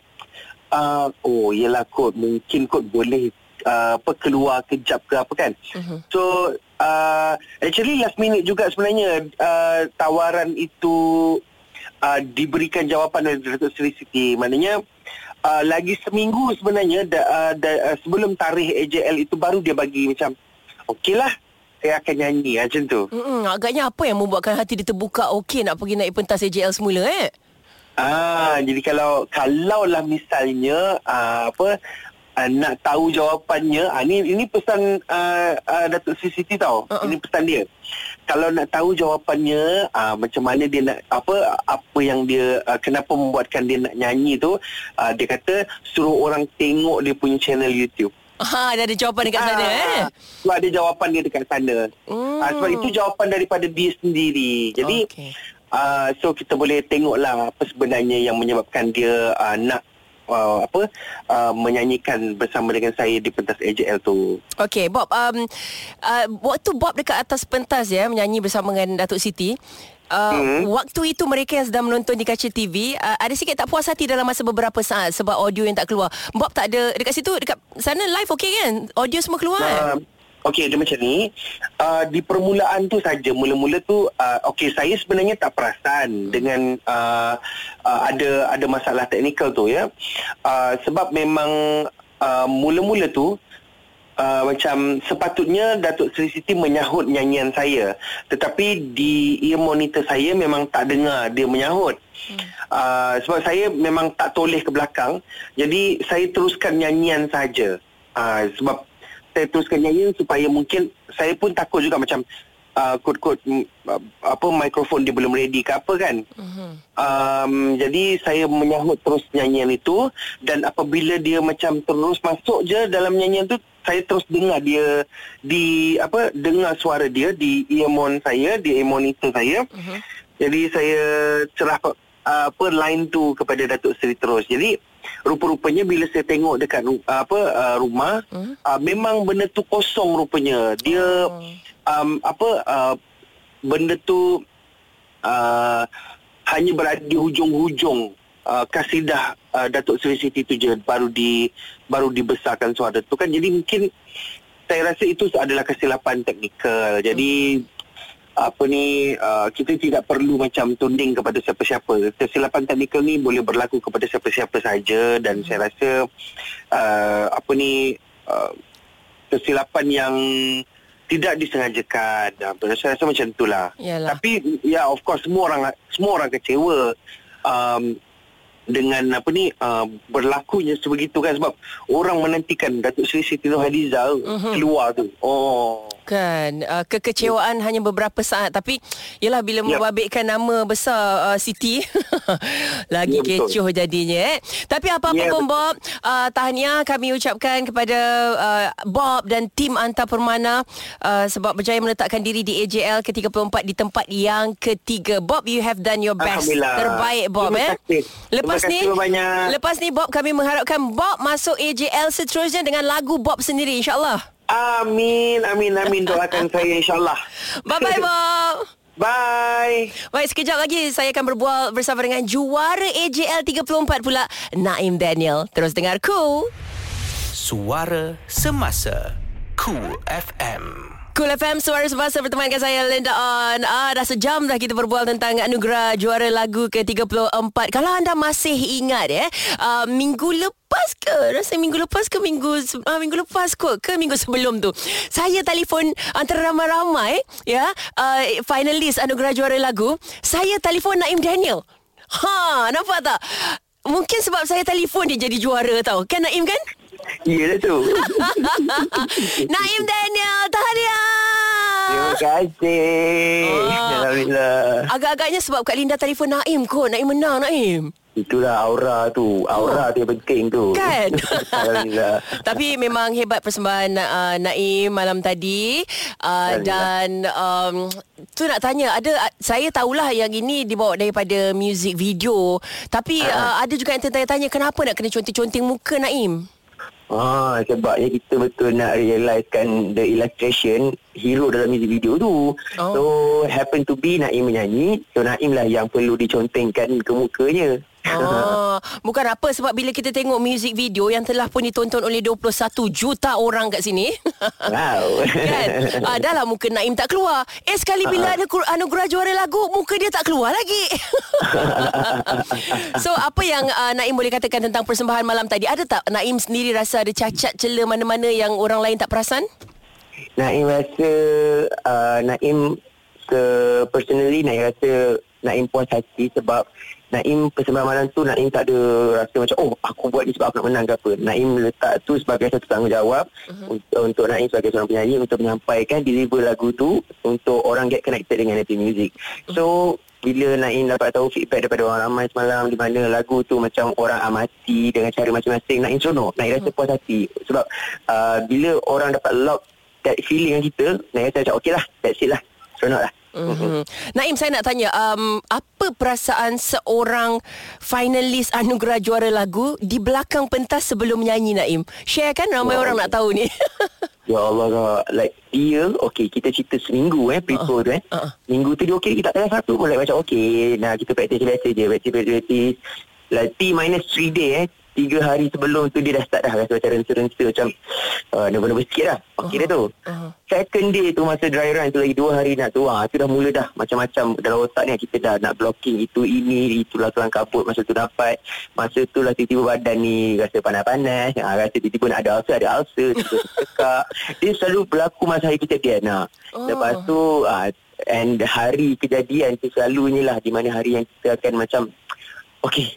uh, oh yelah kot mungkin kot boleh uh, apa keluar kejap ke apa kan Mhm. so uh, actually last minute juga sebenarnya uh, tawaran itu uh, diberikan jawapan oleh Datuk Seri Siti maknanya Uh, lagi seminggu sebenarnya da, uh, da, uh, sebelum tarikh AJL itu baru dia bagi macam okeylah saya akan nyanyi macam tu. Mm-mm, agaknya apa yang membuatkan hati dia terbuka okey nak pergi naik pentas AJL semula eh? Ah, jadi kalau kalau lah misalnya uh, apa uh, nak tahu jawapannya, ah ni ini pesan uh, uh, Datuk Siti tau. Uh-uh. Ini pesan dia. Kalau nak tahu jawapannya, uh, macam mana dia nak apa apa yang dia uh, kenapa membuatkan dia nak nyanyi tu, uh, dia kata suruh orang tengok dia punya channel YouTube. Ha, dah ada jawapan dekat sana eh. Sebab ada jawapan dia dekat sana. Hmm. Ah, sebab itu jawapan daripada dia sendiri. Jadi Okey. Uh, so kita boleh tengoklah apa sebenarnya yang menyebabkan dia uh, nak uh, apa uh, menyanyikan bersama dengan saya di pentas AJL tu. Okey, Bob. Um, uh, waktu Bob dekat atas pentas ya menyanyi bersama dengan Datuk Siti. Uh, Hmm. Waktu itu mereka yang sedang menonton di kaca TV uh, Ada sikit tak puas hati dalam masa beberapa saat Sebab audio yang tak keluar Bob tak ada Dekat situ Dekat sana live okey kan Audio semua keluar kan Uh, Okey, dia macam ni. Uh, di permulaan tu saja, mula-mula tu, uh, okey, saya sebenarnya tak perasan dengan uh, uh, ada ada masalah teknikal tu ya. Uh, sebab memang uh, mula-mula tu, uh, macam sepatutnya Datuk Seri Siti menyahut nyanyian saya. Tetapi di ear monitor saya memang tak dengar dia menyahut. Hmm. Uh, sebab saya memang tak toleh ke belakang. Jadi saya teruskan nyanyian saja. Uh, sebab saya teruskan nyanyian supaya mungkin saya pun takut juga macam uh, kod-kod mm, uh, apa mikrofon dia belum ready ke apa kan. Mhm. Um, jadi saya menyahut terus nyanyian itu dan apabila dia macam terus masuk je dalam nyanyian tu saya terus dengar dia di apa dengar suara dia di earphone saya di monitor saya. Mhm. Jadi saya cerah uh, apa line tu kepada Datuk Seri terus. Jadi rupa-rupanya bila saya tengok dekat ru- apa uh, rumah Hmm? uh, memang benda tu kosong rupanya. Dia Oh. um, apa uh, benda tu uh, hanya berada di hujung-hujung uh, kasidah uh, Datuk Seri Siti tu je baru di baru dibesarkan suara tu kan jadi mungkin saya rasa itu adalah kesilapan teknikal jadi apa ni uh, kita tidak perlu macam tunding kepada siapa-siapa kesilapan teknikal ni boleh berlaku kepada siapa-siapa saja dan saya rasa uh, apa ni uh, kesilapan yang tidak disengajakan. Uh, Saya rasa macam itulah. Yalah. Tapi ya of course semua orang semua orang kecewa um, dengan apa ni uh, berlakunya sebegitu kan sebab orang menantikan Datuk Seri Siti Nurhaliza uh-huh. keluar tu. Oh. Kan uh, Kekecewaan hanya beberapa saat Tapi Yelah bila Ya. membabitkan nama besar uh, Siti Lagi Ya, betul. kecoh jadinya eh Tapi apa-apa Ya, pun betul. Bob uh, Tahniah kami ucapkan kepada uh, Bob dan tim Anta Permana uh, Sebab berjaya meletakkan diri di AJL ke-34 Di tempat yang ketiga Bob you have done your best. Terbaik Bob Terima eh. Lepas ni banyak. Lepas ni Bob kami mengharapkan Bob masuk AJL seterusnya Dengan lagu Bob sendiri InsyaAllah Amin, amin, amin. Doakan saya insyaAllah. Bye-bye Bob Bye. Baik, sekejap lagi saya akan berbual bersama dengan juara AJL 34 pula, Naim Daniel. Terus dengar Cool. Suara Semasa Cool FM Cool FM Suara Semasa bersama dengan saya Linda On. Ah, Dah sejam dah kita berbual tentang anugerah juara lagu ke-34 Kalau anda masih ingat ya uh, Minggu lepas ke? Rasa minggu lepas ke minggu uh, Minggu lepas kot ke minggu sebelum tu? Saya telefon antara ramai-ramai Ya uh, Finalis anugerah juara lagu. Saya telefon Naim Daniel. Ha nampak tak? Mungkin sebab saya telefon dia jadi juara tau. Kan Naim kan Ya tu. Naim Daniel Tahniah Terima kasih. Ah. Alhamdulillah. Agak-agaknya sebab Kak Linda telefon Naim kot Naim menang Naim Itulah aura tu. Aura tu yang penting tu. Kan? Alhamdulillah. Tapi memang hebat persembahan uh, Naim malam tadi uh, dan um, tu nak tanya ada saya tahulah yang ini dibawa daripada music video tapi uh, ada juga yang tertanya-tanya kenapa nak kena conteng-conteng muka Naim? Ah, sebabnya kita betul nak realizekan the illustration hero dalam music video tu. Oh. So, happen to be Naim menyanyi. So, Naim lah yang perlu dicontengkan ke mukanya. Oh, bukan apa sebab bila kita tengok music video yang telah pun ditonton oleh 21 juta orang kat sini. Wow. kan? Ah, dah lah muka Naim tak keluar. Eh sekali bila ada kur- anugerah juara lagu, muka dia tak keluar lagi. so apa yang uh, Naim boleh katakan tentang persembahan malam tadi? Ada tak Naim sendiri rasa ada cacat celah mana-mana yang orang lain tak perasan? Naim rasa uh, Naim ke personally Naim rasa Naim puas hati sebab Naim persembahan malam tu Naim tak ada rasa macam oh aku buat ni sebab aku nak menang ke apa. Naim letak tu sebagai satu tanggungjawab uh-huh. untuk, untuk Naim sebagai seorang penyanyi untuk menyampaikan deliver lagu tu untuk orang get connected dengan happy music. So bila Naim dapat tahu feedback daripada orang ramai semalam di mana lagu tu macam orang amati dengan cara masing-masing Naim seronok Naim rasa puas hati sebab uh, bila orang dapat lock that feeling dengan kita Naim rasa macam okey lah that's it lah seronok lah Mm-hmm. Naim saya nak tanya um, apa perasaan seorang finalis anugerah juara lagu di belakang pentas sebelum menyanyi Naim? Share kan ramai Wow. orang nak tahu ni. Ya Allah kak Like dia Okay kita cerita seminggu eh Prepare Uh-uh. tu eh Uh-uh. Minggu tu dia okay Kita tak tengah satu pun like, Macam okay Nah kita practice biasa je Practice practice practice Like T minus 3 day eh Tiga hari sebelum tu Dia dah start dah Rasa macam rensa-rensa Macam uh, Nervous-nervous sikit dah. Okay dah tu. Uh-huh. Second day tu Masa dry run tu Lagi dua hari nak tu ah, Tu dah mula dah Macam-macam Dalam otak ni. Kita dah nak blocking Itu ini Itulah tulang kabut Masa tu dapat. Masa tu lah tiba-tiba badan ni Rasa panas-panas. Ah, Rasa tiba-tiba nak ada ulcer Ada ulcer Tiba-tiba tekak Dia selalu berlaku Masa hari kejadian ah. Oh. Lepas tu ah, And hari kejadian tu selalunya lah Di mana hari yang kita akan macam Okay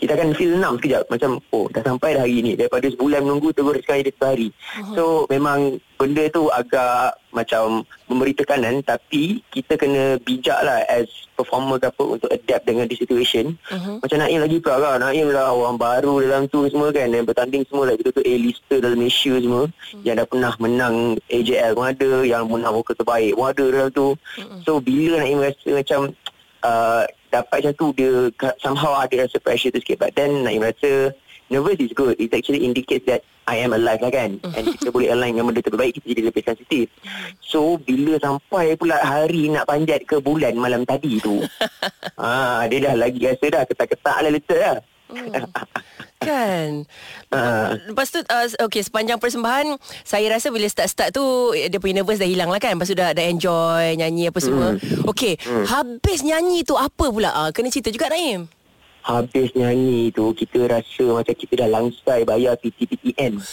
kita akan feel enam sekejap. Macam oh dah sampai dah hari ni. Daripada sebulan menunggu Terus sekali dia satu hari uh-huh. So memang Benda tu agak Macam Memberi tekanan. Tapi Kita kena bijak lah As performer ke apa Untuk adapt dengan the situation. Uh-huh. Macam Naim lagi pula kan. Naim lah orang baru dalam tu semua kan. Yang bertanding semua lah. Kita tu A-lister dalam Malaysia semua. Uh-huh. Yang dah pernah menang AJL pun ada. Yang menang vokal terbaik pun ada dalam tu. Uh-huh. So bila Naim rasa macam uh, dapat macam tu dia somehow ada rasa pressure tu sikit. But then Naim rasa nervous is good. It actually indicates that I am alive lah kan. And kita boleh align dengan benda terbaik kita jadi lebih sensitif. So bila sampai pula hari nak panjat ke bulan malam tadi tu ah dia dah lagi rasa dah ketak-ketak lah letak lah Kan? Ah. Lepas tu uh, Okay sepanjang persembahan Saya rasa bila start-start tu eh, Dia punya nervous dah hilang lah kan? Lepas tu dah, dah enjoy Nyanyi apa semua. Okay Habis nyanyi tu apa pula? Uh, Kena cerita juga Naim. Habis nyanyi tu kita rasa macam kita dah langsai bayar PTPTN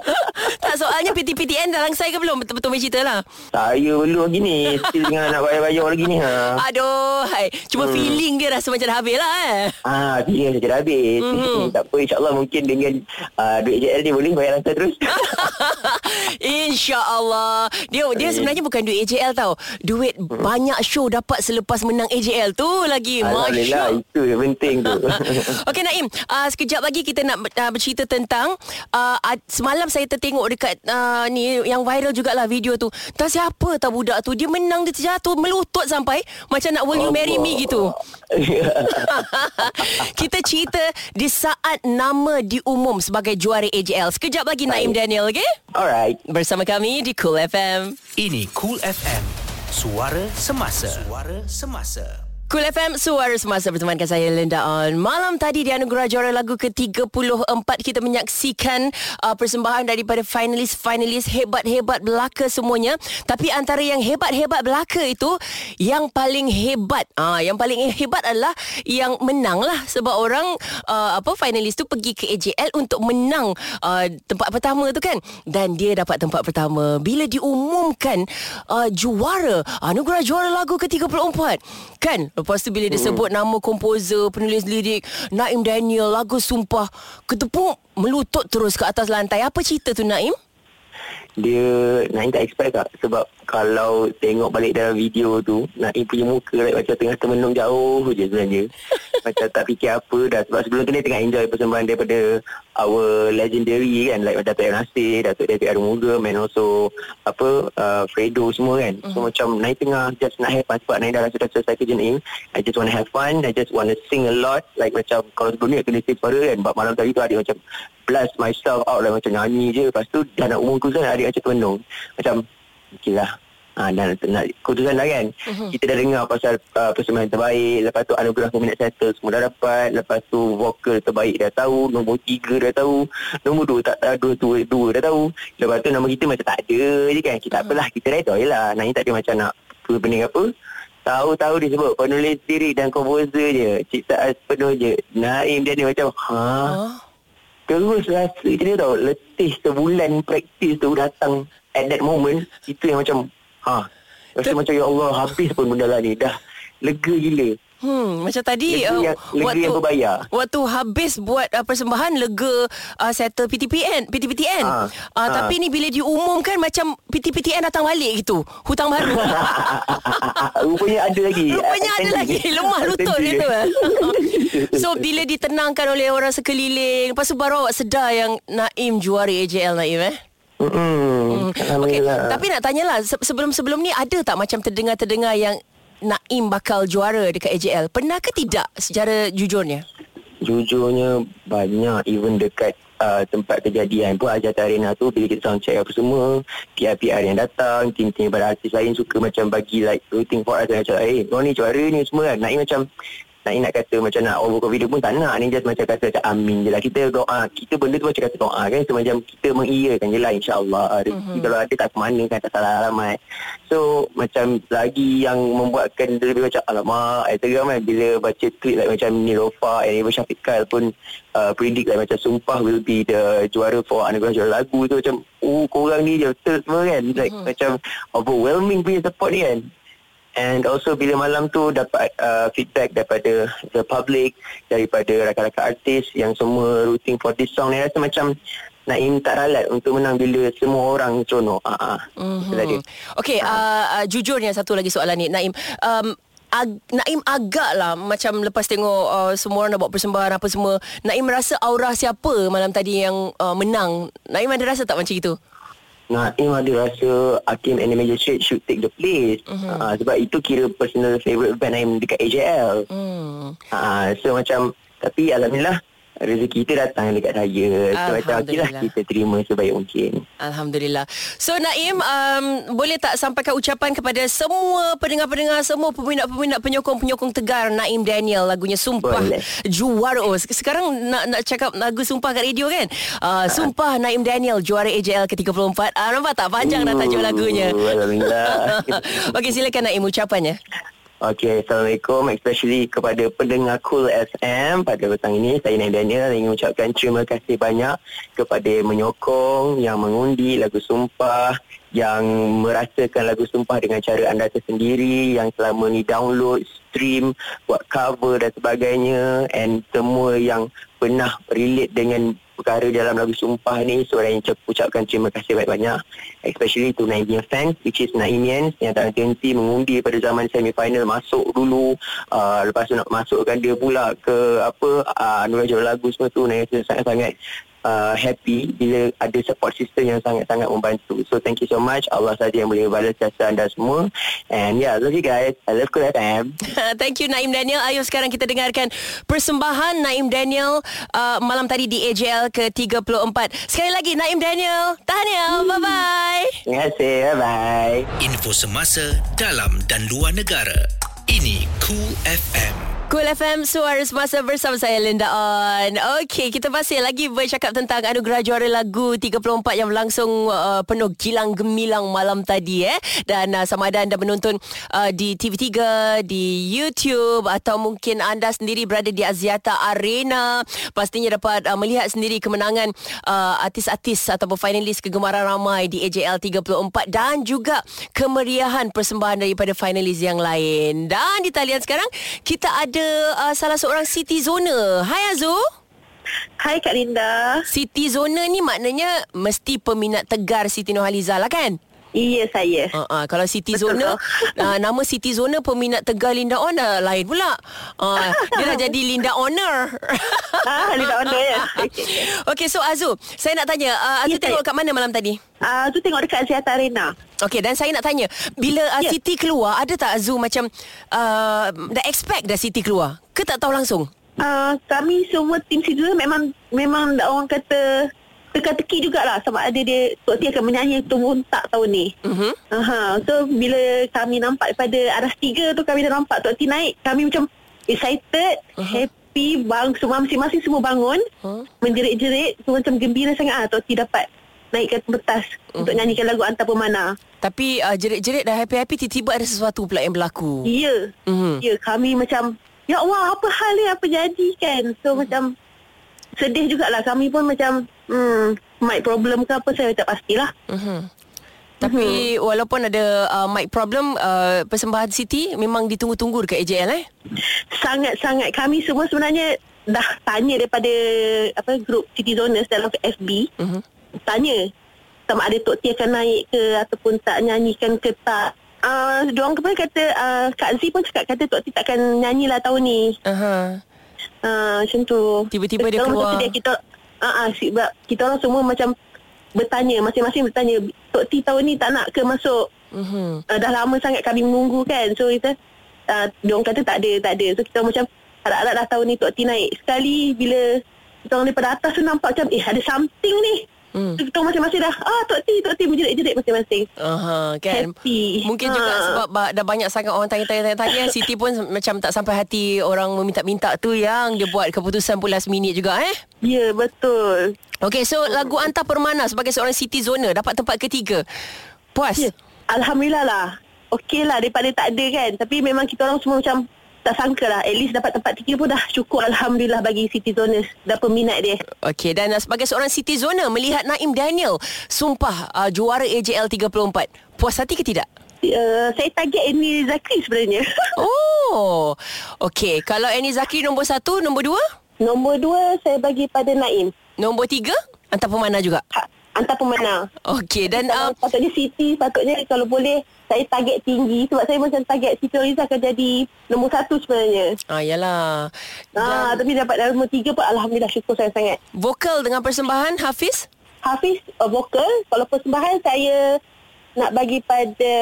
Tak soalnya PT-PTN dah langsai ke belum Betul-betul punya cerita lah saya belum lagi ni still dengan nak bayar-bayar lagi ni ha Aduh hai. Cuma feeling dia rasa macam dah habis lah eh Ah, dia saja dah habis. Mhm. Mm-hmm. tak apa, insyaAllah mungkin dengan uh, duit JL ni boleh bayar lantai terus. InsyaAllah Dia dia sebenarnya bukan duit AJL tau Duit banyak show dapat selepas menang AJL tu lagi Alhamdulillah, Masya itu yang penting tu. Okey Naim, uh, sekejap lagi kita nak uh, bercerita tentang uh, semalam saya tertengok dekat uh, ni yang viral jugalah video tu. Tak siapa tahu budak tu dia menang dia terjatuh melutut sampai macam nak will you marry me gitu. kita cerita di saat nama diumum sebagai juara AJL. Sekejap lagi Naim Daniel, okey? Alright. Bersama kami di Cool FM. Ini Cool FM. Suara semasa. Suara semasa. Cool FM Suara Semasa bertemankan saya Linda On. Malam tadi di Anugerah Juara Lagu ke-34 Kita menyaksikan uh, persembahan daripada finalis-finalis hebat-hebat belaka semuanya. Tapi antara yang hebat-hebat belaka itu Yang paling hebat uh, Yang paling hebat adalah yang menang lah. Sebab orang uh, apa finalis tu pergi ke AJL untuk menang uh, tempat pertama tu kan. Dan dia dapat tempat pertama. Bila diumumkan uh, juara Anugerah Juara Lagu ke-34 Kan Lepas tu bila dia sebut nama komposer Penulis lirik Naim Daniel Lagu Sumpah Ketepuk Melutut terus ke atas lantai Apa cerita tu Naim? dia Naim tak expect tak sebab kalau tengok balik dalam video tu Naim punya muka like, macam tengah termenung jauh je sebenarnya. Macam tak fikir apa dah. Sebab sebelum tu dia tengah enjoy persembahan daripada our legendary kan like Datuk Aaron Nasir Datuk David Arumuga and also apa uh, Fredo semua kan. So Mhm. macam Naim tengah just nak have fun. Sebab Naim dah rasa dah selesai kerja Naim I just want to have fun. I just want to sing a lot. Like macam kalau sebelum ni kena sing suara kan. But malam tadi tu adik macam blast myself out lah macam nyanyi je. Lepas tu dah nak umum keputusan adik macam termenung. Macam okey lah. Ha, dah nak, nak keputusan dah kan? Uh-huh. Kita dah dengar pasal uh, persembahan terbaik Lepas tu anugerah peminat settle semua dah dapat Lepas tu vokal terbaik dah tahu Nombor tiga dah tahu Nombor dua tak tahu Dua, dua, dua dah tahu. Lepas tu nama kita macam tak ada je kan? Kita uh-huh. apalah Kita redor je lah. Nanya tak ada macam nak pening apa. Tahu-tahu dia sebut Penulis lirik dan komposer je Ciptaan penuh je. Naim dia ni macam Ha? Oh. Terus rasa dia tahu Letih sebulan praktis tu datang At that moment Itu yang macam Ha Rasa macam ya Allah Habis pun benda lah ni Dah lega gila Hmm, macam tadi Lega yang- lega yang berbayar. Waktu habis buat uh, persembahan lega uh, settle PTPN, PTPTN. Uh, Ah, uh, ah. tapi ni bila diumumkan macam PTPTN datang balik gitu. Hutang baru. Rupanya ada lagi Rupanya ada lagi Lemah lutut dia tu eh. So bila ditenangkan oleh orang sekeliling Lepas tu baru awak sedar yang Naim juara AJL Naim eh Mm-mm. Hmm. Okay. Tapi nak tanyalah se- Sebelum-sebelum ni Ada tak macam terdengar-terdengar Yang Naim bakal juara Dekat AJL Pernah ke tidak Secara jujurnya Jujurnya Banyak Even dekat uh, Tempat kejadian pun Ajaratan Arena tu Bila kita sound check apa semua PR-PR yang datang Tim-tim daripada artis lain Suka macam bagi like Rooting for us Macam eh Kau ni juara ni semua kan Naim macam Naim nak kata macam nak overcome video pun tak nak. Ni just macam kata macam amin je lah. Kita doa Kita benda tu macam kata doa kan. So macam kita mengiyakan je lah InsyaAllah. Rezeki mm-hmm. kalau ada tak ke mana kan Tak salah alamat. So macam lagi yang membuatkan dia lebih macam Alamak I teram kan Bila baca tweet like macam Nilofa And even Syafiqal pun uh, Predict like macam Sumpah will be the Juara for anugerah juara lagu tu. Macam Oh korang ni je betul semua kan? Like mm-hmm. macam Overwhelming punya support ni kan And also bila malam tu dapat uh, feedback daripada the public, daripada rakan-rakan artis yang semua rooting for this song ni rasa macam Naim tak ralat untuk menang bila semua orang seronok. Ah, ah. Itu saja. Okay uh, uh, Jujurnya satu lagi soalan ni Naim um, Ag- Naim agak lah Macam lepas tengok uh, Semua orang dah buat persembahan Apa semua Naim rasa aura siapa Malam tadi yang uh, menang Naim ada rasa tak macam itu Naim ada rasa Hakim and the Magistrate should take the place. Uh-huh. Uh, sebab itu kira personal favourite band Naim dekat AJL. hmm. Uh, so macam, tapi Alhamdulillah rezeki kita datang dekat saya. So macam okey lah Alhamdulillah. kita terima sebaik mungkin. Alhamdulillah So Naim um, Boleh tak sampaikan ucapan Kepada semua pendengar-pendengar Semua peminat-peminat Penyokong-penyokong tegar Naim Daniel Lagunya Sumpah Boleh. Juara oh, se- Sekarang nak nak cakap Lagu Sumpah kat radio kan uh, Sumpah Naim Daniel Juara AJL ke-34 uh, Nampak tak panjang dah tajuk lagunya Alhamdulillah. Okey silakan Naim ucapannya Okay, Assalamualaikum especially kepada pendengar Cool FM pada petang ini. Saya Naim Daniel ingin mengucapkan terima kasih banyak kepada menyokong, yang mengundi lagu Sumpah, yang merasakan lagu Sumpah dengan cara anda tersendiri, yang selama ni download, stream, buat cover dan sebagainya and semua yang pernah relate dengan perkara dalam lagu Sumpah ni so saya ucap, ucapkan terima kasih banyak-banyak especially to Naimian fans which is Naimians yang tak henti mengundi pada zaman semi-final masuk dulu uh, lepas tu nak masukkan dia pula ke apa uh, juara lagu semua tu Naim rasa sangat-sangat uh, happy bila ada support system yang sangat-sangat membantu. So thank you so much. Allah saja yang boleh balas jasa anda semua. And yeah love you guys. I love Cool FM Thank you Naim Daniel. Ayo sekarang kita dengarkan Persembahan Naim Daniel uh, Malam tadi di AJL ke-34 Sekali lagi Naim Daniel. Tahniah Bye-bye. Terima kasih. Bye-bye. Info semasa dalam dan luar negara. Ini Cool FM. Cool FM Suara Semasa bersama saya Linda On. Okey, kita masih lagi bercakap tentang Anugerah Juara Lagu 34 yang berlangsung uh, penuh gilang gemilang malam tadi eh. Dan uh, sama ada anda menonton uh, di TV3, di YouTube Atau mungkin anda sendiri berada di Aziata Arena. Pastinya dapat uh, melihat sendiri kemenangan uh, artis-artis ataupun finalis kegemaran ramai di AJL 34 Dan juga kemeriahan persembahan daripada finalis yang lain. Dan di talian sekarang kita ada uh, salah seorang Siti Zona. Hai Azu. Hai Kak Linda. Siti Zona ni maknanya mesti peminat tegar Siti Nurhaliza lah kan? Iya saya. Uh, uh, kalau Siti Betul Zona uh, Nama Siti Zona Peminat tegar Linda dah lain pula uh, Dia dah jadi Linda Honor Ah, Linda Honor ya. Okey. Okay so Azu Saya nak tanya uh, Azu Ya, tengok saya. kat mana malam tadi? Ah, tu tengok dekat Axiata Arena. Okay dan saya nak tanya Bila uh, Ya. Siti keluar Ada tak Azu macam uh, Dah expect dah Siti keluar Ke tak tahu langsung? Ah, kami semua tim Sidul memang memang orang kata teka-teki jugalah sama ada dia Tok T akan menyanyi tunggu tak tahun ni. Mhm. Aha, so bila kami nampak pada aras tiga tu kami dah nampak Tok T naik, kami macam excited, uh-huh. happy, bang semua masing-masing semua bangun, Huh? menjerit-jerit, semua macam gembira sangat ah Tok T dapat naik ke pentas uh-huh. untuk nyanyikan lagu Antar Pemana. Tapi uh, jerit-jerit dah happy-happy Tiba-tiba ada sesuatu pula yang berlaku Ya. Mhm. Ya, kami macam ya Allah apa hal ni apa jadi kan. So macam sedih jugalah kami pun macam hmm mic problem ke apa saya tak pastilah. Mhm. Tapi walaupun ada uh, mic problem uh, Persembahan Siti Memang ditunggu-tunggu dekat AJL eh Sangat-sangat kami semua sebenarnya dah tanya daripada apa grup Citizoners dalam FB. Mhm. Tanya sama ada Tok T akan naik ke ataupun tak nyanyikan ke tak. Uh, diorang kemarin kata uh, Kak Z pun cakap kata Tok T takkan nyanyilah tahun ni. Aha. Ah, macam tu. Tiba-tiba dia keluar. Sedih, kita ah uh, kita orang semua macam bertanya masing-masing bertanya Tok T tahun ni tak nak ke masuk. Mhm. Uh, dah lama sangat kami menunggu kan. So kita uh, dia orang kata tak ada tak ada. So kita macam harap-harap dah tahun ni Tok T naik. Sekali bila kita orang daripada atas tu nampak macam eh ada something ni. Hmm. Kita masing-masing dah ah Tok T Tok T menjerit-jerit masing-masing. Aha, kan Happy. Mungkin juga Ha. sebab ba- dah banyak sangat orang tanya-tanya Siti pun macam tak sampai hati orang meminta-minta tu yang dia buat keputusan pun last minute juga eh. Ya betul. Okay, so lagu Anta Permana sebagai seorang Siti Zona dapat tempat ketiga. Puas? Ya. Alhamdulillah lah. Okey lah daripada tak ada kan. Tapi memang kita orang semua macam tak sangka lah. At least dapat tempat tiga pun dah cukup Alhamdulillah bagi City Zoners. Dah peminat dia. Okey, dan uh, sebagai seorang Siti Zona melihat Naim Daniel sumpah uh, juara AJL 34. Puas hati ke tidak? Uh, saya target Annie Zakri sebenarnya. Oh, okey. Kalau Annie Zakri nombor satu, nombor dua? Nombor dua saya bagi pada Naim. Nombor tiga? Anta Permana juga? Ha, antar pemenang. Okey, dan Kalau uh, patutnya Siti patutnya kalau boleh saya target tinggi sebab saya macam target Siti Oriza akan jadi nombor satu sebenarnya. ah, yalah. Ah, tapi dapat nombor tiga pun Alhamdulillah syukur saya sangat. Vokal dengan persembahan Hafiz? Hafiz uh, vokal Kalau persembahan saya Nak bagi pada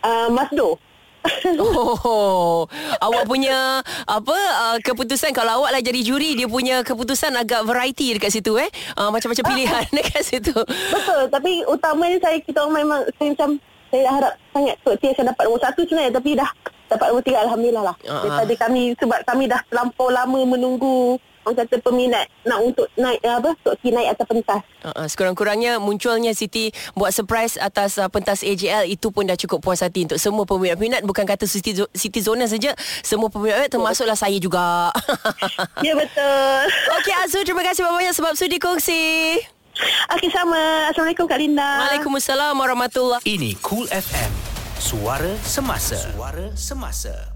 uh, Masdo Oh, awak punya apa uh, keputusan kalau awak lah jadi juri dia punya keputusan agak variety dekat situ eh. Uh, macam-macam pilihan dekat situ. Betul Tapi utamanya saya Kita orang memang Saya macam Saya harap sangat Tok T akan dapat nombor satu sebenarnya Tapi dah Dapat nombor tiga Alhamdulillah lah Ah. Daripada kami Sebab kami dah terlampau lama menunggu Orang kata peminat Nak untuk naik apa Tok T naik atas pentas Uh, uh, sekurang-kurangnya munculnya Siti buat surprise atas uh, pentas AJL itu pun dah cukup puas hati untuk semua peminat-peminat bukan kata Siti, Siti Zona saja semua peminat termasuklah saya juga. Ya betul Okey Azu terima kasih banyak sebab sudi kongsi. Okey sama Assalamualaikum Kak Linda Waalaikumsalam warahmatullahi Ini Cool FM. Suara semasa. Suara semasa.